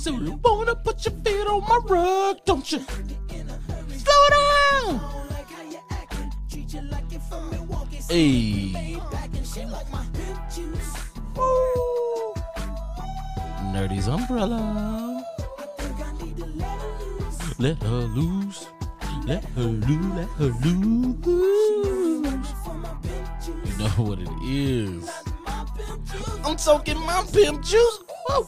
So you wanna put your feet on my rug, don't you? Slow down. Hey. Nerdy's umbrella. Let her loose. Let her loose. Let her loose. You know what it is. I'm soaking my pimp juice. Woo.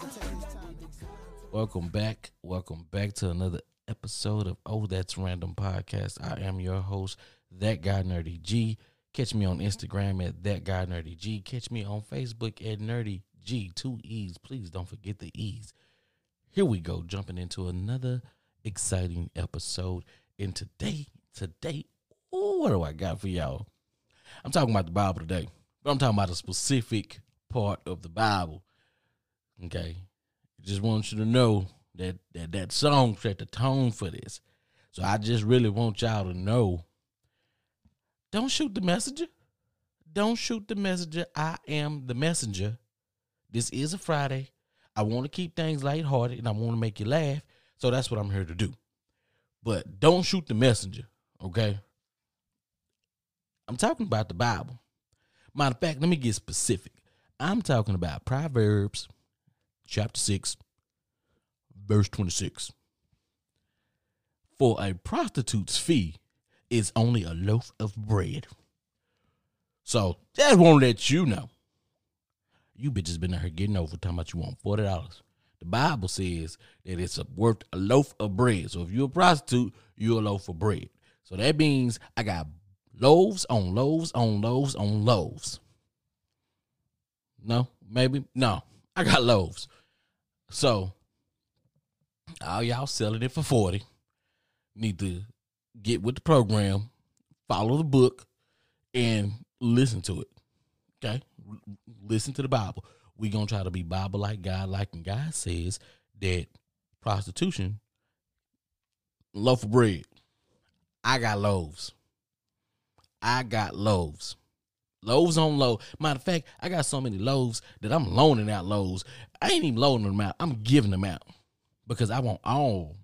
Welcome back. Welcome back to another episode of Oh That's Random Podcast. I am your host, That Guy Nerdy G. Catch me on Instagram at That Guy Nerdy G. Catch me on Facebook at Nerdy G. Two E's. Please don't forget the E's. Here we go, jumping into another exciting episode. And today, today, ooh, what do I got for y'all? I'm talking about the Bible today, but I'm talking about a specific part of the Bible. Okay, just want you to know that that that song set the tone for this. So I just really want y'all to know. Don't shoot the messenger. Don't shoot the messenger. I am the messenger. This is a Friday. I want to keep things lighthearted and I want to make you laugh. So that's what I'm here to do. But don't shoot the messenger, okay? I'm talking about the Bible. Matter of fact, let me get specific. I'm talking about Proverbs chapter 6, verse 26. For a prostitute's fee is only a loaf of bread. So want to let you know. You bitches been out here getting over talking about you want forty dollars. The Bible says that it's a, worth a loaf of bread. So if you're a prostitute, you're a loaf of bread. So that means I got loaves on loaves on loaves on loaves. No, maybe no. I got loaves. So all y'all selling it for 40 need to get with the program, follow the book, and listen to it. Okay? Listen to the Bible. we gonna try to be Bible like God like and God says that prostitution, loaf of bread. I got loaves. I got loaves. Loaves on low. Matter of fact, I got so many loaves that I'm loaning out loaves. I ain't even loaning them out. I'm giving them out because I want all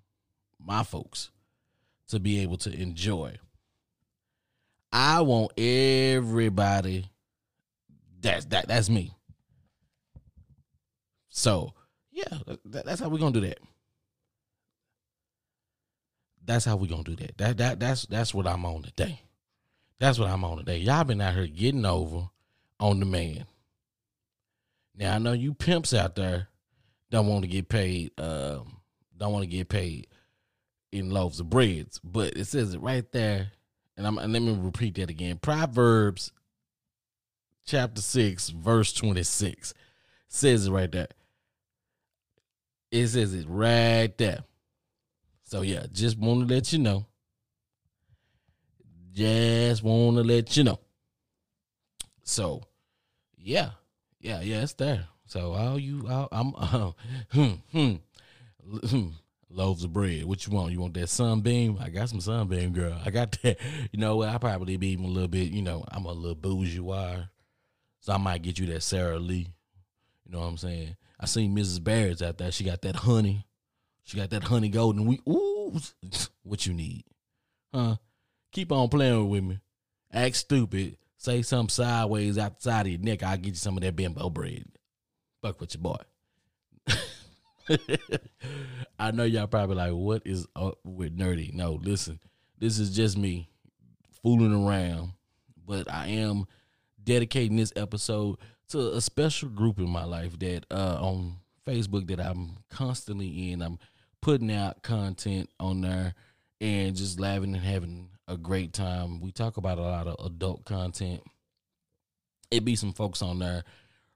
my folks to be able to enjoy. I want everybody. That's that. That's me. So yeah, that, that's how we're gonna do that. That's how we're gonna do that. That that that's that's what I'm on today. That's what I'm on today. Y'all been out here getting over on the man. Now I know you pimps out there don't want to get paid. Um, don't want to get paid in loaves of breads, but it says it right there. And I'm and let me repeat that again. Proverbs chapter six, verse twenty six says it right there. It says it right there. So yeah, just want to let you know. Just want to let you know. So, yeah, yeah, yeah, it's there. So all you, all, I'm, uh, hmm, hmm, hmm, loaves of bread. What you want? You want that sunbeam? I got some sunbeam, girl. I got that. You know what? I probably be even a little bit. You know, I'm a little bourgeois, so I might get you that Sara Lee. You know what I'm saying? I seen Mrs. Baird's out there. She got that honey. She got that honey golden. We ooh, what you need, huh? Keep on playing with me. Act stupid. Say something sideways outside of your neck. I'll get you some of that bimbo bread. Fuck with your boy. I know y'all probably like, what is up with nerdy? No, listen, this is just me fooling around, but I am dedicating this episode to a special group in my life that uh, on Facebook that I'm constantly in. I'm putting out content on there and just laughing and having a great time. We talk about a lot of adult content. It be some folks on there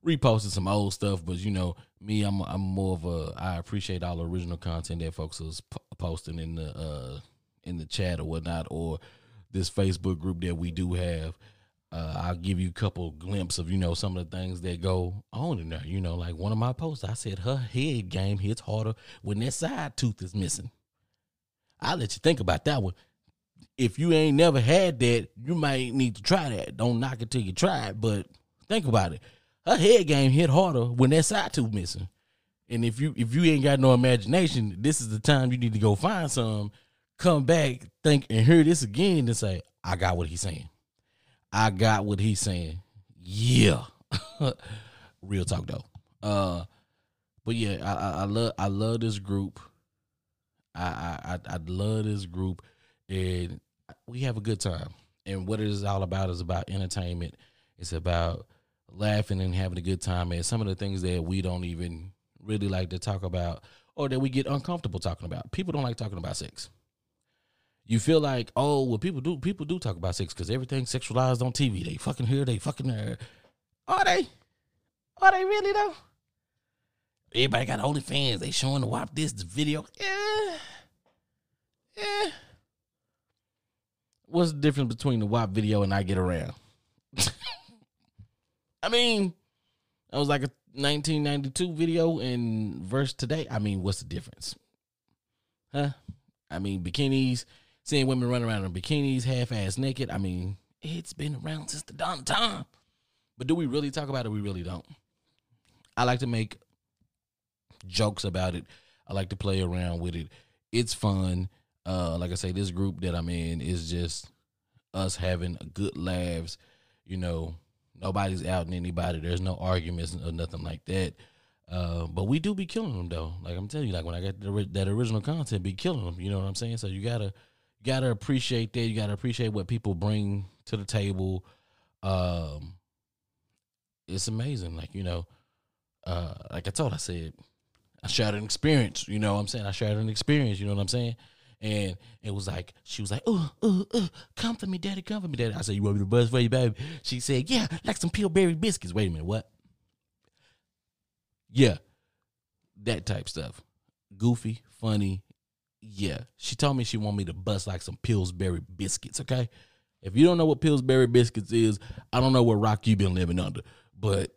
reposting some old stuff, but you know me, I'm I'm more of a I appreciate all the original content that folks was posting in the uh in the chat or whatnot, or this Facebook group that we do have. Uh, I'll give you a couple glimpse of you know some of the things that go on in there. You know, like one of my posts, I said her head game hits harder when that side tooth is missing. I'll let you think about that one. If you ain't never had that, you might need to try that. Don't knock it till you try it, but think about it. Her head game hit harder when that side tooth missing. And if you if you ain't got no imagination, this is the time you need to go find some, come back, think, and hear this again and say, I got what he's saying. I got what he's saying. Yeah. Real talk though. Uh but yeah, I, I, I love I love this group. I, I I love this group and we have a good time. And what it is all about is about entertainment. It's about laughing and having a good time. And some of the things that we don't even really like to talk about or that we get uncomfortable talking about. People don't like talking about sex. You feel like, oh, well, people do people do talk about sex because everything's sexualized on TV. They fucking here, they fucking there. Are they? Are they really though? Everybody got OnlyFans. They showing the this, this video. Yeah. Yeah. What's the difference between the WAP video and I get around? I mean, that was like a 1992 video and verse today. I mean, what's the difference? Huh? I mean, bikinis, seeing women run around in bikinis, half ass naked. I mean, it's been around since the dawn of time. But do we really talk about it? We really don't. I like to make jokes about it. I like to play around with it. It's fun. Uh, like I say, this group that I'm in is just us having good laughs. You know, nobody's outing anybody. There's no arguments or nothing like that. Uh, but we do be killing them though. Like I'm telling you, like when I got the, that original content, be killing them. You know what I'm saying? So you gotta, you gotta appreciate that. You gotta appreciate what people bring to the table. Um, it's amazing. Like you know, uh, like I told, I said, I shared an experience. You know what I'm saying? I shared an experience. You know what I'm saying? And it was like she was like, "Oh, oh, oh, come for me, daddy, come for me, daddy." I said, "You want me to buzz for you, baby?" She said, "Yeah, like some Pillsbury biscuits." Wait a minute, what? Yeah, that type stuff. Goofy, funny. Yeah, she told me she want me to bust like some Pillsbury biscuits. Okay, if you don't know what Pillsbury biscuits is, I don't know what rock you've been living under, but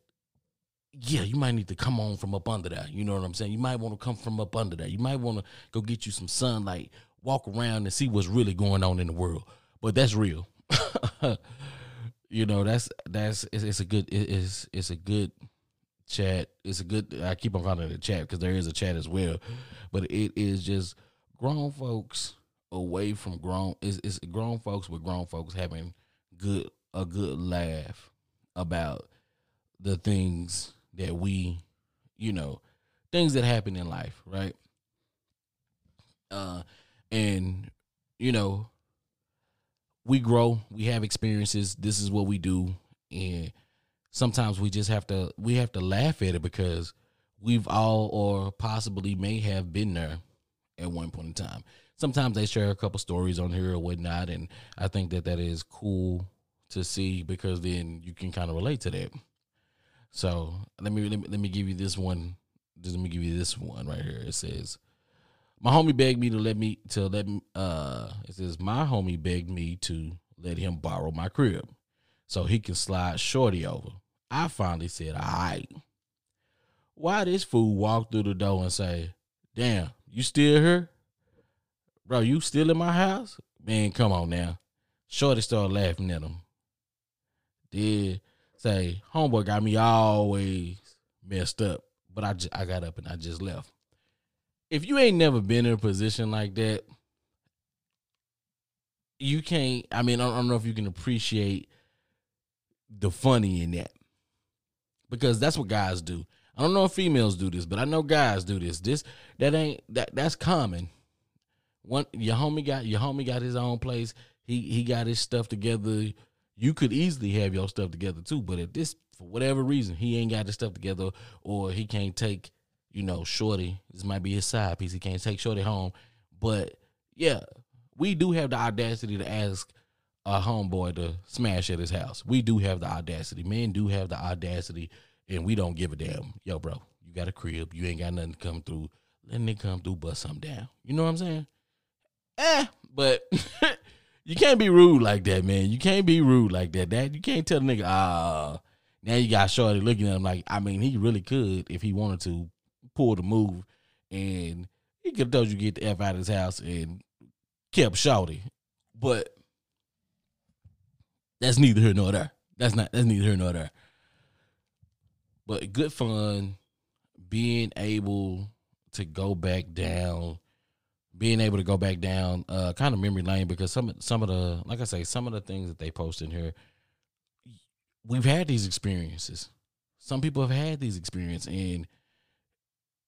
yeah, you might need to come on from up under that. You know what I'm saying? You might want to come from up under that. You might want to go get you some sunlight, walk around and see what's really going on in the world. But that's real. you know, that's that's it's, it's a good it's it's a good chat. It's a good. I keep on calling it a chat because there is a chat as well, but it is just grown folks away from grown. It's, it's grown folks with grown folks having good a good laugh about the things that we, you know, things that happen in life, right? Uh, and you know, we grow, we have experiences. This is what we do, and sometimes we just have to we have to laugh at it because we've all or possibly may have been there at one point in time. Sometimes they share a couple stories on here or whatnot, and I think that that is cool to see because then you can kind of relate to that. So let me, let me let me give you this one. Just let me give you this one right here. It says, "My homie begged me to let me to let me." Uh, it says, "My homie begged me to let him borrow my crib, so he can slide shorty over." I finally said, "All right." Why this fool walk through the door and say, "Damn, you still here, bro? You still in my house, man? Come on now." Shorty started laughing at him. Did say, homeboy got me always messed up, but I got up and I just left. If you ain't never been in a position like that, you can't. I mean, I don't know if you can appreciate the funny in that because that's what guys do. I don't know if females do this, but I know guys do this. This that ain't that that's common. One your homie got your homie got his own place. He he got his stuff together you could easily have your stuff together too. But if this, for whatever reason, he ain't got his stuff together, or he can't take, you know, Shorty. This might be his side piece. He can't take Shorty home. But yeah, we do have the audacity to ask a homeboy to smash at his house. We do have the audacity. Men do have the audacity, and we don't give a damn. Yo, bro, you got a crib. You ain't got nothing to come through. Let me come through, bust something down. You know what I'm saying? Eh, but You can't be rude like that, man. You can't be rude like that. That you can't tell the nigga, ah, now you got Shorty looking at him like, I mean, he really could if he wanted to pull the move, and he could have told you get the f out of his house and kept shouting. but that's neither here nor there. That's not. That's neither here nor there. But good fun, being able to go back down, being able to go back down, uh, kind of memory lane because some some of the like I say, some of the things that they post in here, we've had these experiences. Some people have had these experiences, and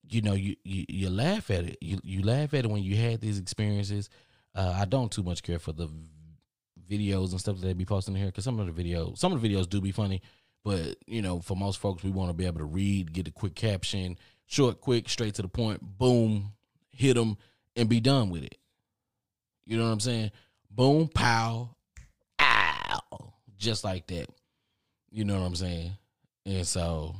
you know, you, you you laugh at it. You you laugh at it when you had these experiences. Uh, I don't too much care for the videos and stuff that they be posting here because some of the videos, some of the videos do be funny, but you know, for most folks, we want to be able to read, get a quick caption, short, quick, straight to the point, boom, hit them, and be done with it. You know what I'm saying? Boom, pow, ow, just like that. You know what I'm saying? And so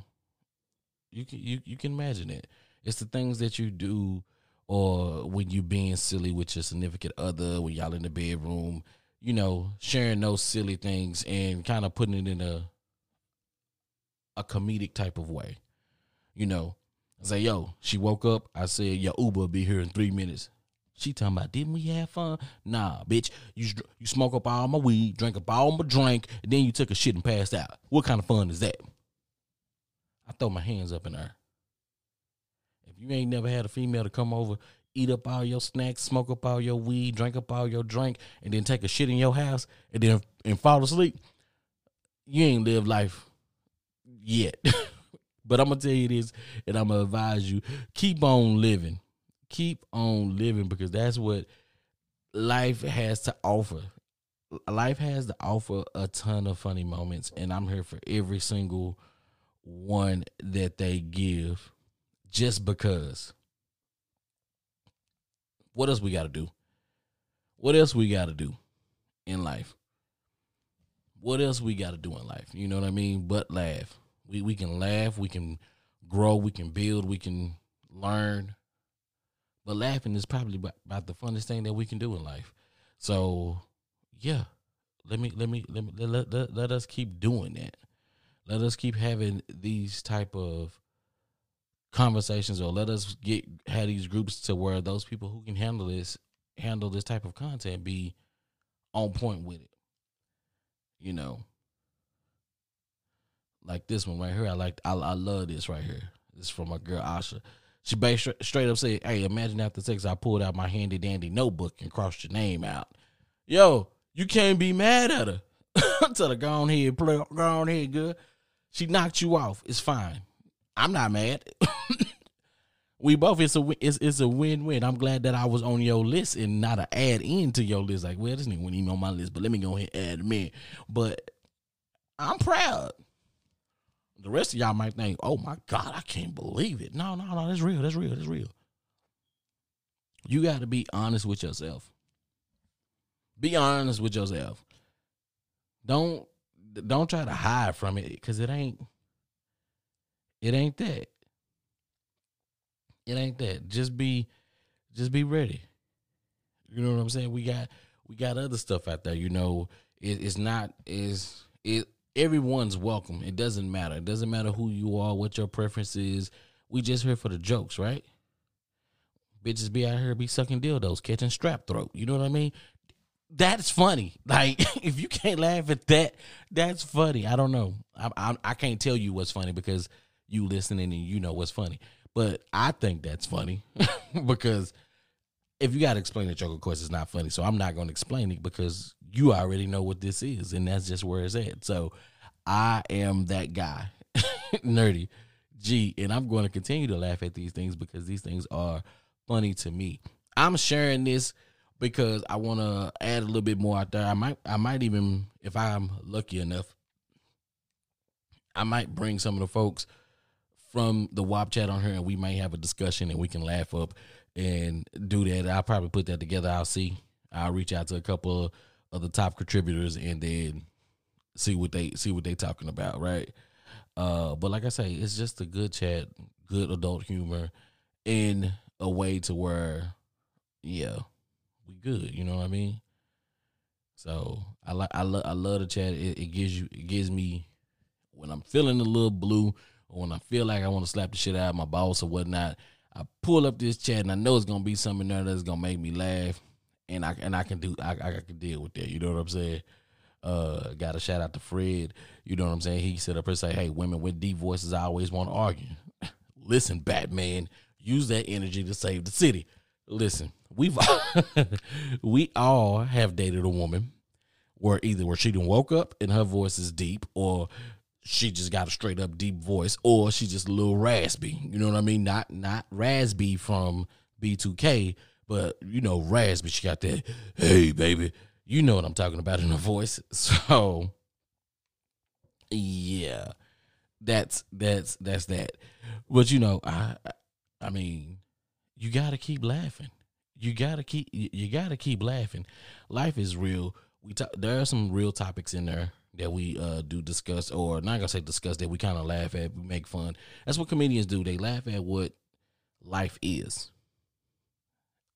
you can you you can imagine it. It's the things that you do or when you being silly with your significant other, when y'all in the bedroom, you know, sharing those silly things and kind of putting it in a a comedic type of way. You know, I say, yo, she woke up. I said, your Uber be here in three minutes. She talking about, didn't we have fun? Nah, bitch. You you smoke up all my weed, drink up all my drink, and then you took a shit and passed out. What kind of fun is that? I throw my hands up in there. If you ain't never had a female to come over, eat up all your snacks, smoke up all your weed, drink up all your drink, and then take a shit in your house and then and fall asleep, you ain't lived life yet. but I'm gonna tell you this, and I'm gonna advise you: keep on living, keep on living, because that's what life has to offer. Life has to offer a ton of funny moments, and I'm here for every single one that they give, just because. What else we got to do? What else we got to do in life? What else we got to do in life? You know what I mean? But laugh. We we can laugh, we can grow, we can build, we can learn. But laughing is probably about, the funnest thing that we can do in life. So, yeah. Let me let me let me let, let, let us keep doing that. Let us keep having these type of conversations or let us get have these groups to where those people who can handle this handle this type of content be on point with it. You know, like this one right here. I like I, I love this right here. This is from my girl Asha. She based straight up said, "Hey, imagine after sex, I pulled out my handy dandy notebook and crossed your name out. Yo, you can't be mad at her. Tell her go on here, play, go on here, good. She knocked you off. It's fine. I'm not mad. we both it's a it's, it's a win win. I'm glad that I was on your list and not an add in to your list. Like, well, this nigga wasn't even on my list, but let me go ahead and add him in. But I'm proud. The rest of y'all might think, "Oh my God, I can't believe it." No, no, no, that's real. That's real. That's real. You got to be honest with yourself. Be honest with yourself. Don't don't try to hide from it because it ain't it ain't that. It ain't that. Just be just be ready. You know what I'm saying? We got we got other stuff out there. You know, it, it's not is it everyone's welcome. It doesn't matter. It doesn't matter who you are, what your preference is. We just here for the jokes, right? Bitches be out here be sucking dildos, catching strap throat. You know what I mean? That's funny. Like if you can't laugh at that, that's funny. I don't know. I, I I can't tell you what's funny because you listening and you know what's funny. But I think that's funny because if you got to explain the joke, of course, it's not funny. So I'm not going to explain it because you already know what this is, and that's just where it's at. So I am that guy, nerdy G, and I'm going to continue to laugh at these things because these things are funny to me. I'm sharing this because I want to add a little bit more out there. I might, I might even, if I'm lucky enough, I might bring some of the folks from the WAP chat on here, and we may have a discussion, and we can laugh up and do that. I'll probably put that together. I'll see. I'll reach out to a couple of the top contributors, and then see what they see what they talking about, right? Uh, but like I say, it's just a good chat, good adult humor, in a way to where, yeah, we good. You know what I mean? So I like I love I love the chat. It, it gives you it gives me when I'm feeling a little blue or when I feel like I want to slap the shit out of my boss or whatnot. I pull up this chat and I know it's gonna be something there that's gonna make me laugh, and I and I can do I, I can deal with that. You know what I'm saying? Uh, got a shout out to Fred. You know what I'm saying? He said up and say, "Hey, women with deep voices I always want to argue." listen, Batman, use that energy to save the city. Listen, we've we all have dated a woman where either where she done woke up and her voice is deep, or she just got a straight up deep voice, or she just a little raspy. You know what I mean? Not not raspy from B2K, but you know, raspy. She got that, hey baby. You know what I'm talking about in her voice. So yeah. That's that's that's that. But you know, I I mean, you gotta keep laughing. You gotta keep you gotta keep laughing. Life is real. We talk, there are some real topics in there that we uh, do discuss, or not gonna say discuss that we kind of laugh at, we make fun. That's what comedians do. They laugh at what life is.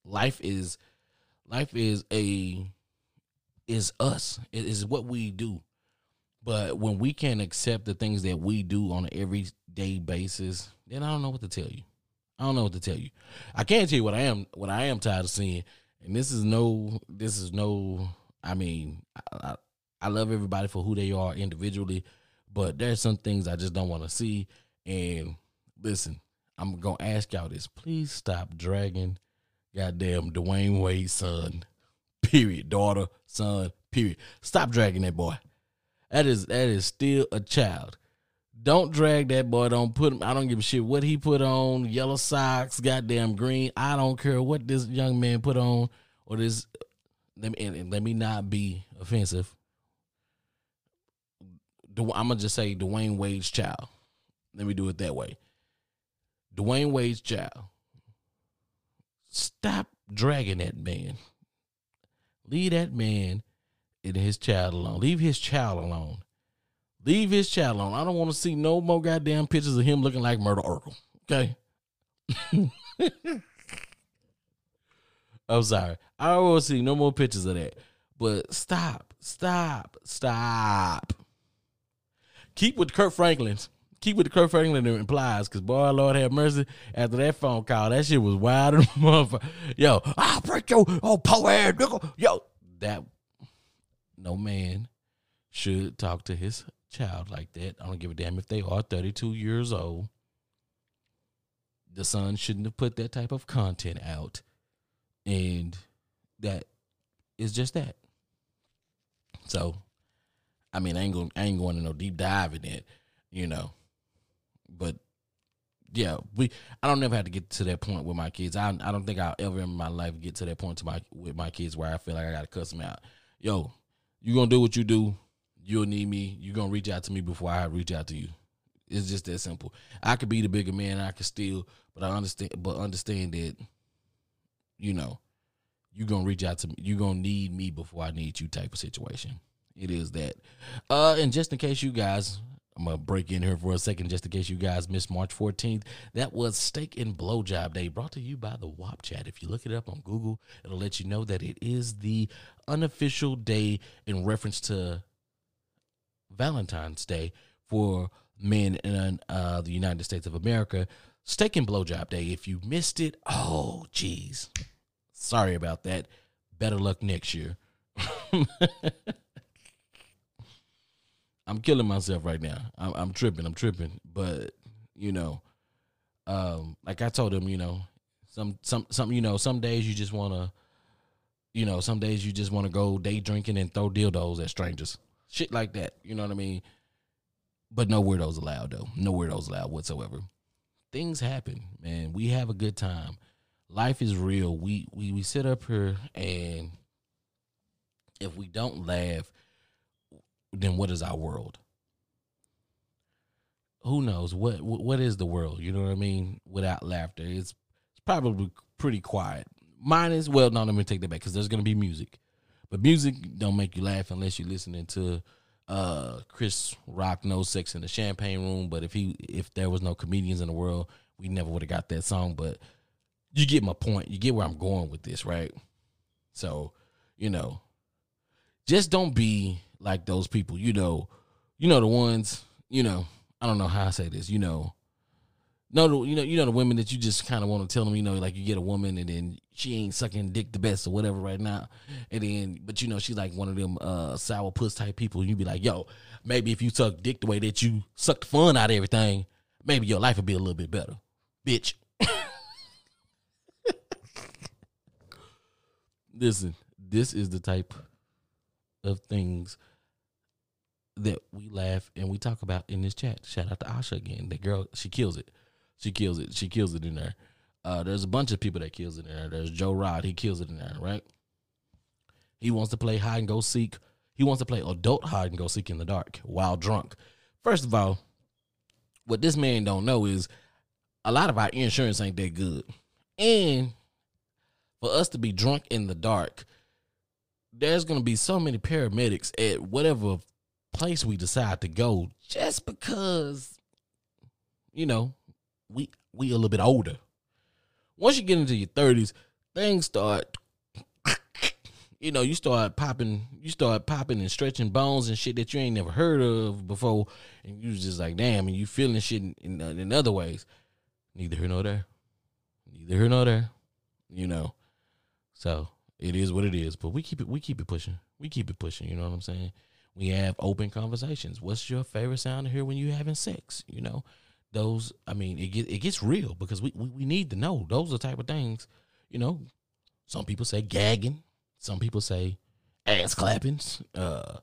Life is life is a is us. It is what we do. But when we can't accept the things that we do on an everyday basis, then I don't know what to tell you. I don't know what to tell you. I can't tell you what I am what I am tired of seeing. And this is no this is no I mean, I, I love everybody for who they are individually, but there's some things I just don't want to see. And listen, I'm gonna ask y'all this: please stop dragging goddamn Dwyane Wade's son. Period. Daughter, son. Period. Stop dragging that boy. That is that is still a child. Don't drag that boy. Don't put him. I don't give a shit what he put on. Yellow socks, goddamn green. I don't care what this young man put on or this. Let me and let me not be offensive. I'm gonna just say Dwyane Wade's child. Let me do it that way. Dwyane Wade's child. Stop dragging that man. Leave that man and his child alone. Leave his child alone. Leave his child alone. I don't want to see no more goddamn pictures of him looking like Murder Urkel. Okay. I'm sorry. I don't want to see no more pictures of that. But stop, stop, stop. Keep with Kirk Franklin's. Keep with the Kirk Franklin implies, because boy, Lord have mercy. After that phone call, that shit was wild as motherfucker. Yo, I'll break your oh poor ass nigga. Yo, that no man should talk to his child like that. I don't give a damn if they are 32 years old. The son shouldn't have put that type of content out. And that is just that. So, I mean, I ain't going, I ain't going to no deep dive in it, you know. But yeah, we. I don't never have to get to that point with my kids. I, I don't think I'll ever in my life get to that point to my with my kids where I feel like I got to cuss them out. Yo, you gonna do what you do. You'll need me. You gonna reach out to me before I reach out to you. It's just that simple. I could be the bigger man. I could still, but I understand. But understand that, you know, you gonna reach out to me. You gonna need me before I need you. Type of situation. It is that. Uh, and just in case you guys, I'm gonna break in here for a second, just in case you guys missed March 14th. That was Steak and Blowjob Day, brought to you by the WAP Chat. If you look it up on Google, it'll let you know that it is the unofficial day in reference to Valentine's Day for men in uh, the United States of America. Steak and Blowjob Day. If you missed it, oh, geez. Sorry about that. Better luck next year. I'm killing myself right now. I'm, I'm, tripping. I'm tripping. But you know, um, like I told him, you know, some some some you know, some days you just want to, you know, some days you just want to go day drinking and throw dildos at strangers, shit like that. You know what I mean? But no weirdos allowed though. No weirdos allowed whatsoever. Things happen, man. We have a good time. Life is real. We we we sit up here and if we don't laugh, then what is our world? Who knows what what is the world? You know what I mean? Without laughter, it's it's probably pretty quiet. Mine is well. No, let me take that back because there's gonna be music, but music don't make you laugh unless you're listening to uh Chris Rock, No Sex in the Champagne Room. But if he if there was no comedians in the world, we never would have got that song. But you get my point. You get where I'm going with this, right? So, you know, just don't be like those people, you know, you know the ones, you know, I don't know how I say this, you know, no, you know, you know the women that you just kind of want to tell them, you know, like you get a woman and then she ain't sucking dick the best or whatever right now, and then but you know she's like one of them uh sour puss type people. You'd be like, yo, maybe if you suck dick the way that you suck the fun out of everything, maybe your life would be a little bit better. bitch. Listen, this is the type of things that we laugh and we talk about in this chat. Shout out to Asha again. That girl, she kills it. She kills it. She kills it in there. Uh, there's a bunch of people that kills it in there. There's Joe Rod. He kills it in there, right? He wants to play hide and go seek. He wants to play adult hide and go seek in the dark while drunk. First of all, what this man don't know is a lot of our insurance ain't that good. And for us to be drunk in the dark, there's gonna be so many paramedics at whatever place we decide to go just because you know we we a little bit older. Once you get into your 30s things start you know you start popping you start popping and stretching bones and shit that you ain't never heard of before. And you just like damn and you feeling shit in, in, in other ways. Neither here nor there. Neither here nor there you know. So it is what it is. But we keep it we keep it pushing. We keep it pushing you know what i'm saying we have open conversations. What's your favorite sound to hear when you're having sex? You know, those. I mean, it get, it gets real because we, we we need to know. Those are the type of things. You know, some people say gagging. Some people say ass clappings. Uh,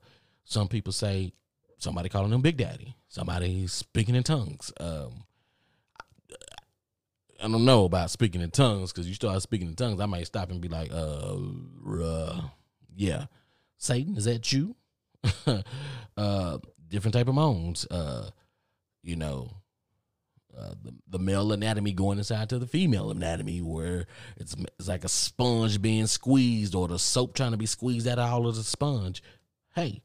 some people say somebody calling them Big Daddy. Somebody speaking in tongues. Um, I don't know about speaking in tongues because you start speaking in tongues, I might stop and be like, uh, uh yeah, Satan, is that you? uh, different type of moans. Uh, you know, uh, the, the male anatomy going inside to the female anatomy, where it's, it's like a sponge being squeezed or the soap trying to be squeezed out of all of the sponge. Hey,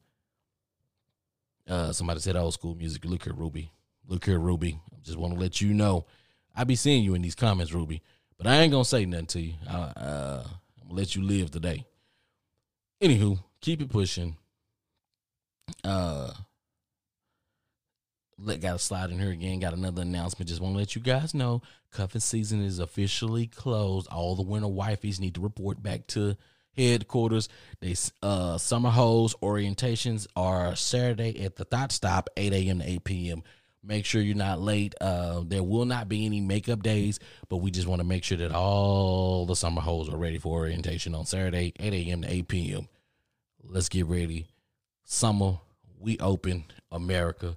uh, somebody said old school music. Look here, Ruby. Look here, Ruby. I just want to let you know. I be seeing you in these comments, Ruby, but I ain't gonna say nothing to you. I, uh, I'm gonna let you live today. Anywho, keep it pushing uh let got to slide in here again. Got another announcement. Just want to let you guys know, cuffing season is officially closed. All the winter wifeys need to report back to headquarters. They uh summer hoes orientations are Saturday at the Thought Stop, eight a.m. to eight p.m. Make sure you're not late. Uh, there will not be any makeup days, but we just want to make sure that all the summer hoes are ready for orientation on Saturday, eight a.m. to eight p.m. Let's get ready summer, we open America.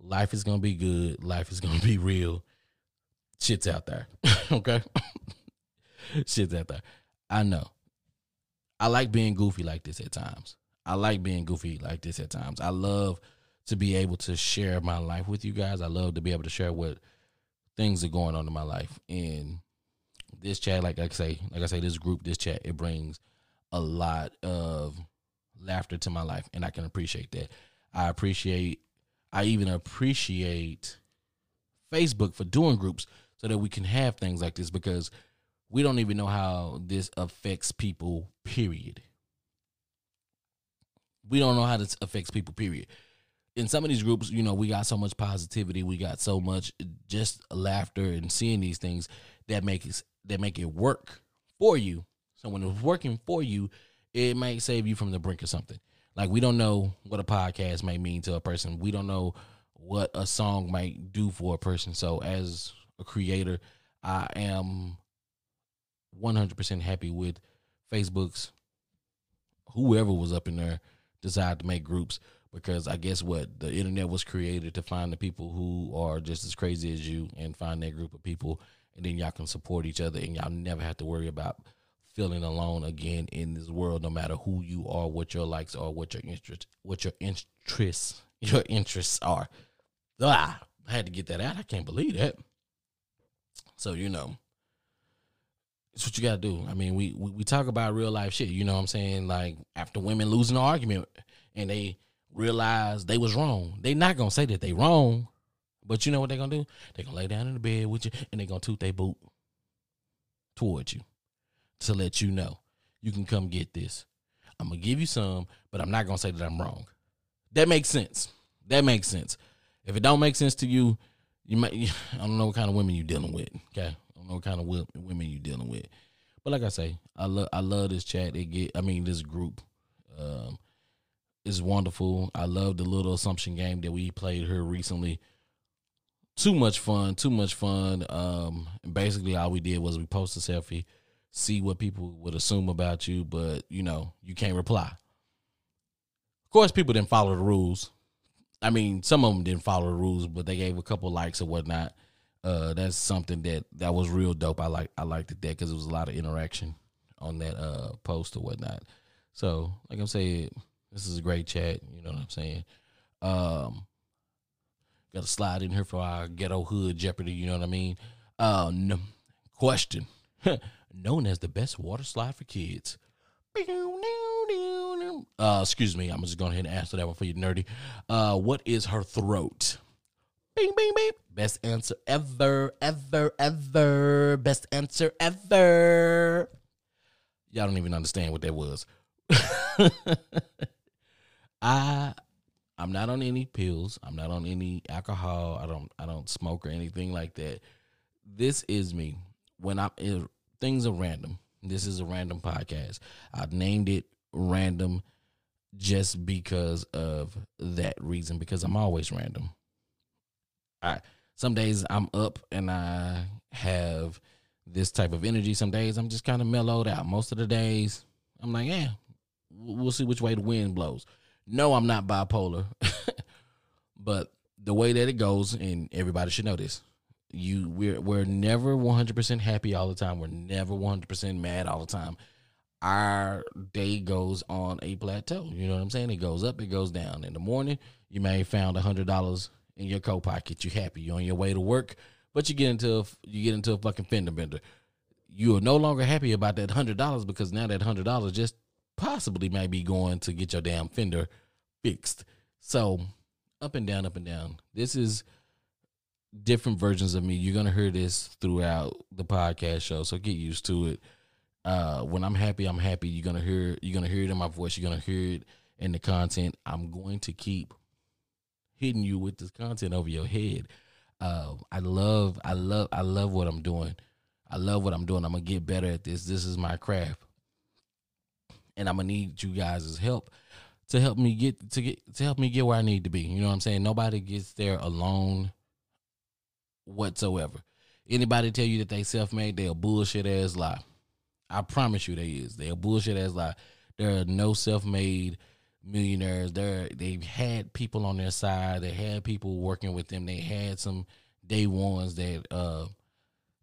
Life is gonna be good. Life is gonna be real. Shit's out there. okay? Shit's out there. I know. I like being goofy like this at times. I like being goofy like this at times. I love to be able to share my life with you guys. I love to be able to share what things are going on in my life. And this chat, like I say, like I say, this group, this chat, it brings a lot of laughter to my life, and I can appreciate that. I appreciate, I even appreciate Facebook for doing groups so that we can have things like this because we don't even know how this affects people, period. We don't know how this affects people, period. In some of these groups, you know, we got so much positivity, we got so much just laughter and seeing these things that makes that make it work for you. So when it's working for you, it might save you from the brink of something. Like we don't know what a podcast may mean to a person. We don't know what a song might do for a person. So as a creator, I am 100% happy with Facebook's whoever was up in there decided to make groups because I guess what the internet was created to find the people who are just as crazy as you and find that group of people and then y'all can support each other and y'all never have to worry about feeling alone again in this world, no matter who you are, what your likes are, what your interest, what your interests, your interests are. Ah, I had to get that out. I can't believe that. So you know, it's what you gotta do. I mean, we, we we talk about real life shit. You know what I'm saying? Like after women losing an argument and they realize they was wrong, they not gonna say that they wrong. But you know what they're gonna do? They're gonna lay down in the bed with you and they're gonna toot their boot towards you to let you know you can come get this. I'm gonna give you some, but I'm not gonna say that I'm wrong. That makes sense. That makes sense. If it don't make sense to you, you might. I don't know what kind of women you're dealing with. Okay, I don't know what kind of women you're dealing with. But like I say, I love I love this chat. It get I mean this group um, is wonderful. I love the little assumption game that we played here recently. too much fun, too much fun. Um, basically, all we did was we post a selfie, see what people would assume about you, but you know, you can't reply. Of course, people didn't follow the rules. I mean, some of them didn't follow the rules, but they gave a couple likes or whatnot. Uh, that's something that that was real dope. I like I liked it that because it was a lot of interaction on that uh post or whatnot. So, like I'm saying, this is a great chat. You know what I'm saying? Um, got to slide in here for our ghetto hood Jeopardy. You know what I mean? No, question known as the best water slide for kids. Uh, excuse me, I'm just going ahead and answer that one for you, nerdy. Uh, what is her throat? Bing, bing, bing. Best answer ever, ever, ever. Best answer ever. Y'all don't even understand what that was. I I'm not on any pills. I'm not on any alcohol. I don't I don't smoke or anything like that. This is me. When I'm things are random. This is a random podcast. I've named it random just because of that reason because I'm always random. I some days I'm up and I have this type of energy. Some days I'm just kind of mellowed out. Most of the days I'm like, yeah, we'll see which way the wind blows. No, I'm not bipolar, but the way that it goes, and everybody should know this. You, we're we're never 100 percent happy all the time. We're never 100 percent mad all the time. Our day goes on a plateau. You know what I'm saying? It goes up, it goes down. In the morning, you may have found a hundred dollars in your coat pocket. You happy? You're on your way to work, but you get into a, you get into a fucking fender bender. You are no longer happy about that hundred dollars because now that hundred dollars just possibly may be going to get your damn fender fixed. So up and down, up and down. This is different versions of me. You're gonna hear this throughout the podcast show, so get used to it. Uh, when I'm happy, I'm happy. You're gonna hear you're gonna hear it in my voice. You're gonna hear it in the content. I'm going to keep hitting you with this content over your head. Uh, I love, I love, I love what I'm doing. I love what I'm doing. I'm gonna get better at this. This is my craft and I'm gonna need you guys' help to help me get to get to help me get where I need to be. You know what I'm saying? Nobody gets there alone whatsoever. Anybody tell you that they self made, they a bullshit ass lie. I promise you they is. They a bullshit ass lie. There are no self made millionaires. There they've had people on their side. They had people working with them. They had some day ones that uh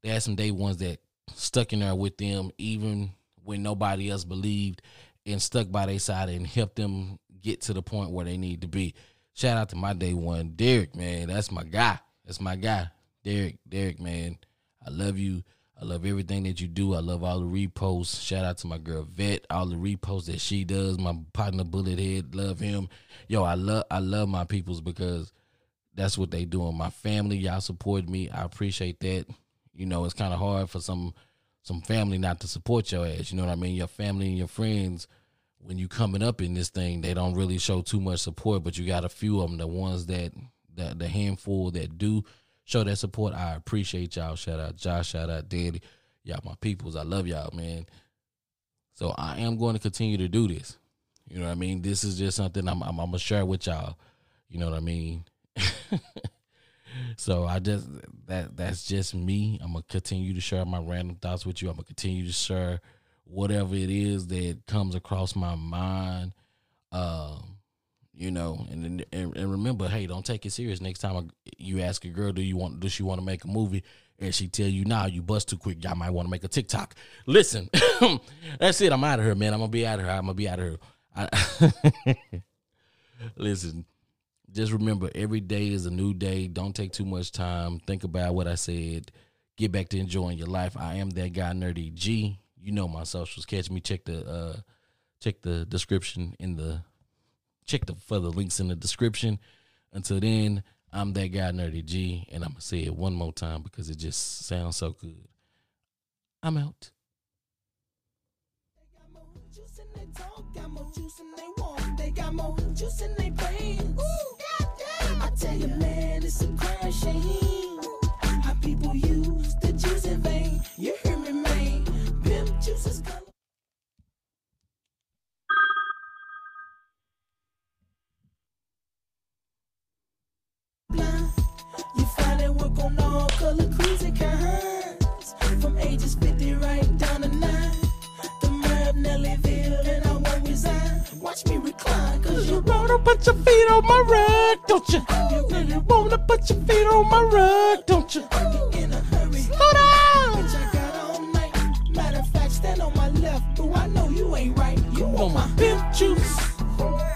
they had some day ones that stuck in there with them even when nobody else believed and stuck by their side and helped them get to the point where they need to be. Shout out to my day one, Derek, man. That's my guy. That's my guy. Derek, Derek, man. I love you. I love everything that you do. I love all the reposts. Shout out to my girl Vet, all the reposts that she does. My partner Bullet Head, love him. Yo, I love I love my peoples because that's what they doing. My family, y'all support me. I appreciate that. You know, it's kind of hard for some some family not to support your ass. You know what I mean? Your family and your friends, when you coming up in this thing, they don't really show too much support. But you got a few of them, the ones that that the handful that do show that support. I appreciate y'all. Shout out Josh. Shout out Danny. Y'all my peoples. I love y'all, man. So I am going to continue to do this. You know what I mean? This is just something I'm, I'm, I'm gonna share with y'all. You know what I mean? so I just that that's just me. I'm gonna continue to share my random thoughts with you. I'm gonna continue to share whatever it is that comes across my mind. Um, you know, and, and and remember, hey, don't take it serious. Next time you ask a girl, do you want does she want to make a movie, and she tell you, nah, you bust too quick. Y'all might want to make a TikTok. Listen, that's it. I'm out of here, man. I'm gonna be out of here. I'm gonna be out of here. Listen, just remember every day is a new day. Don't take too much time. Think about what I said. Get back to enjoying your life. I am that guy, Nerdy G. You know my socials. Catch me. Check the uh, check the description in the check the further links in the description. Until then, I'm that guy, Nerdy G, and I'm gonna say it one more time because it just sounds so good. I'm out. They got more juice in their brains tell color cruise and cons. From ages 50 right down to 9. The of Nellyville and I won't resign. Watch me recline, cause you wanna put your feet on my rug, don't you? You really wanna put your feet on my rug, don't you? in a hurry. Slow down. Bitch, I got all night. Matter of fact, stand on my left. Ooh, I know you ain't right. You On want my my pimp juice.